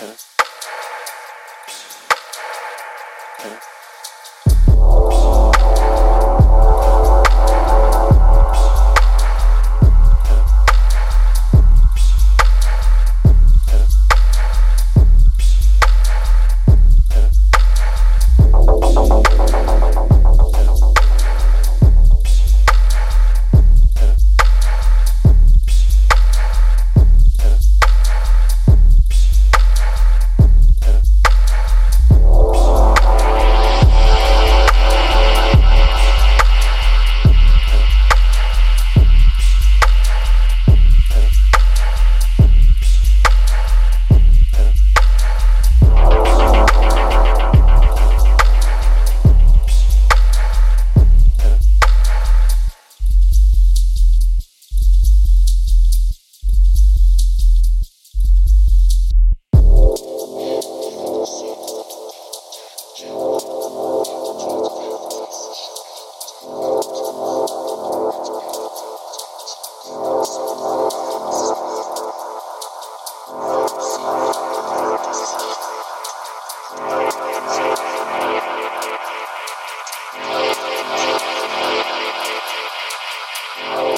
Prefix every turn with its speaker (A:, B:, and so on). A: Mm-hmm.
B: Oh.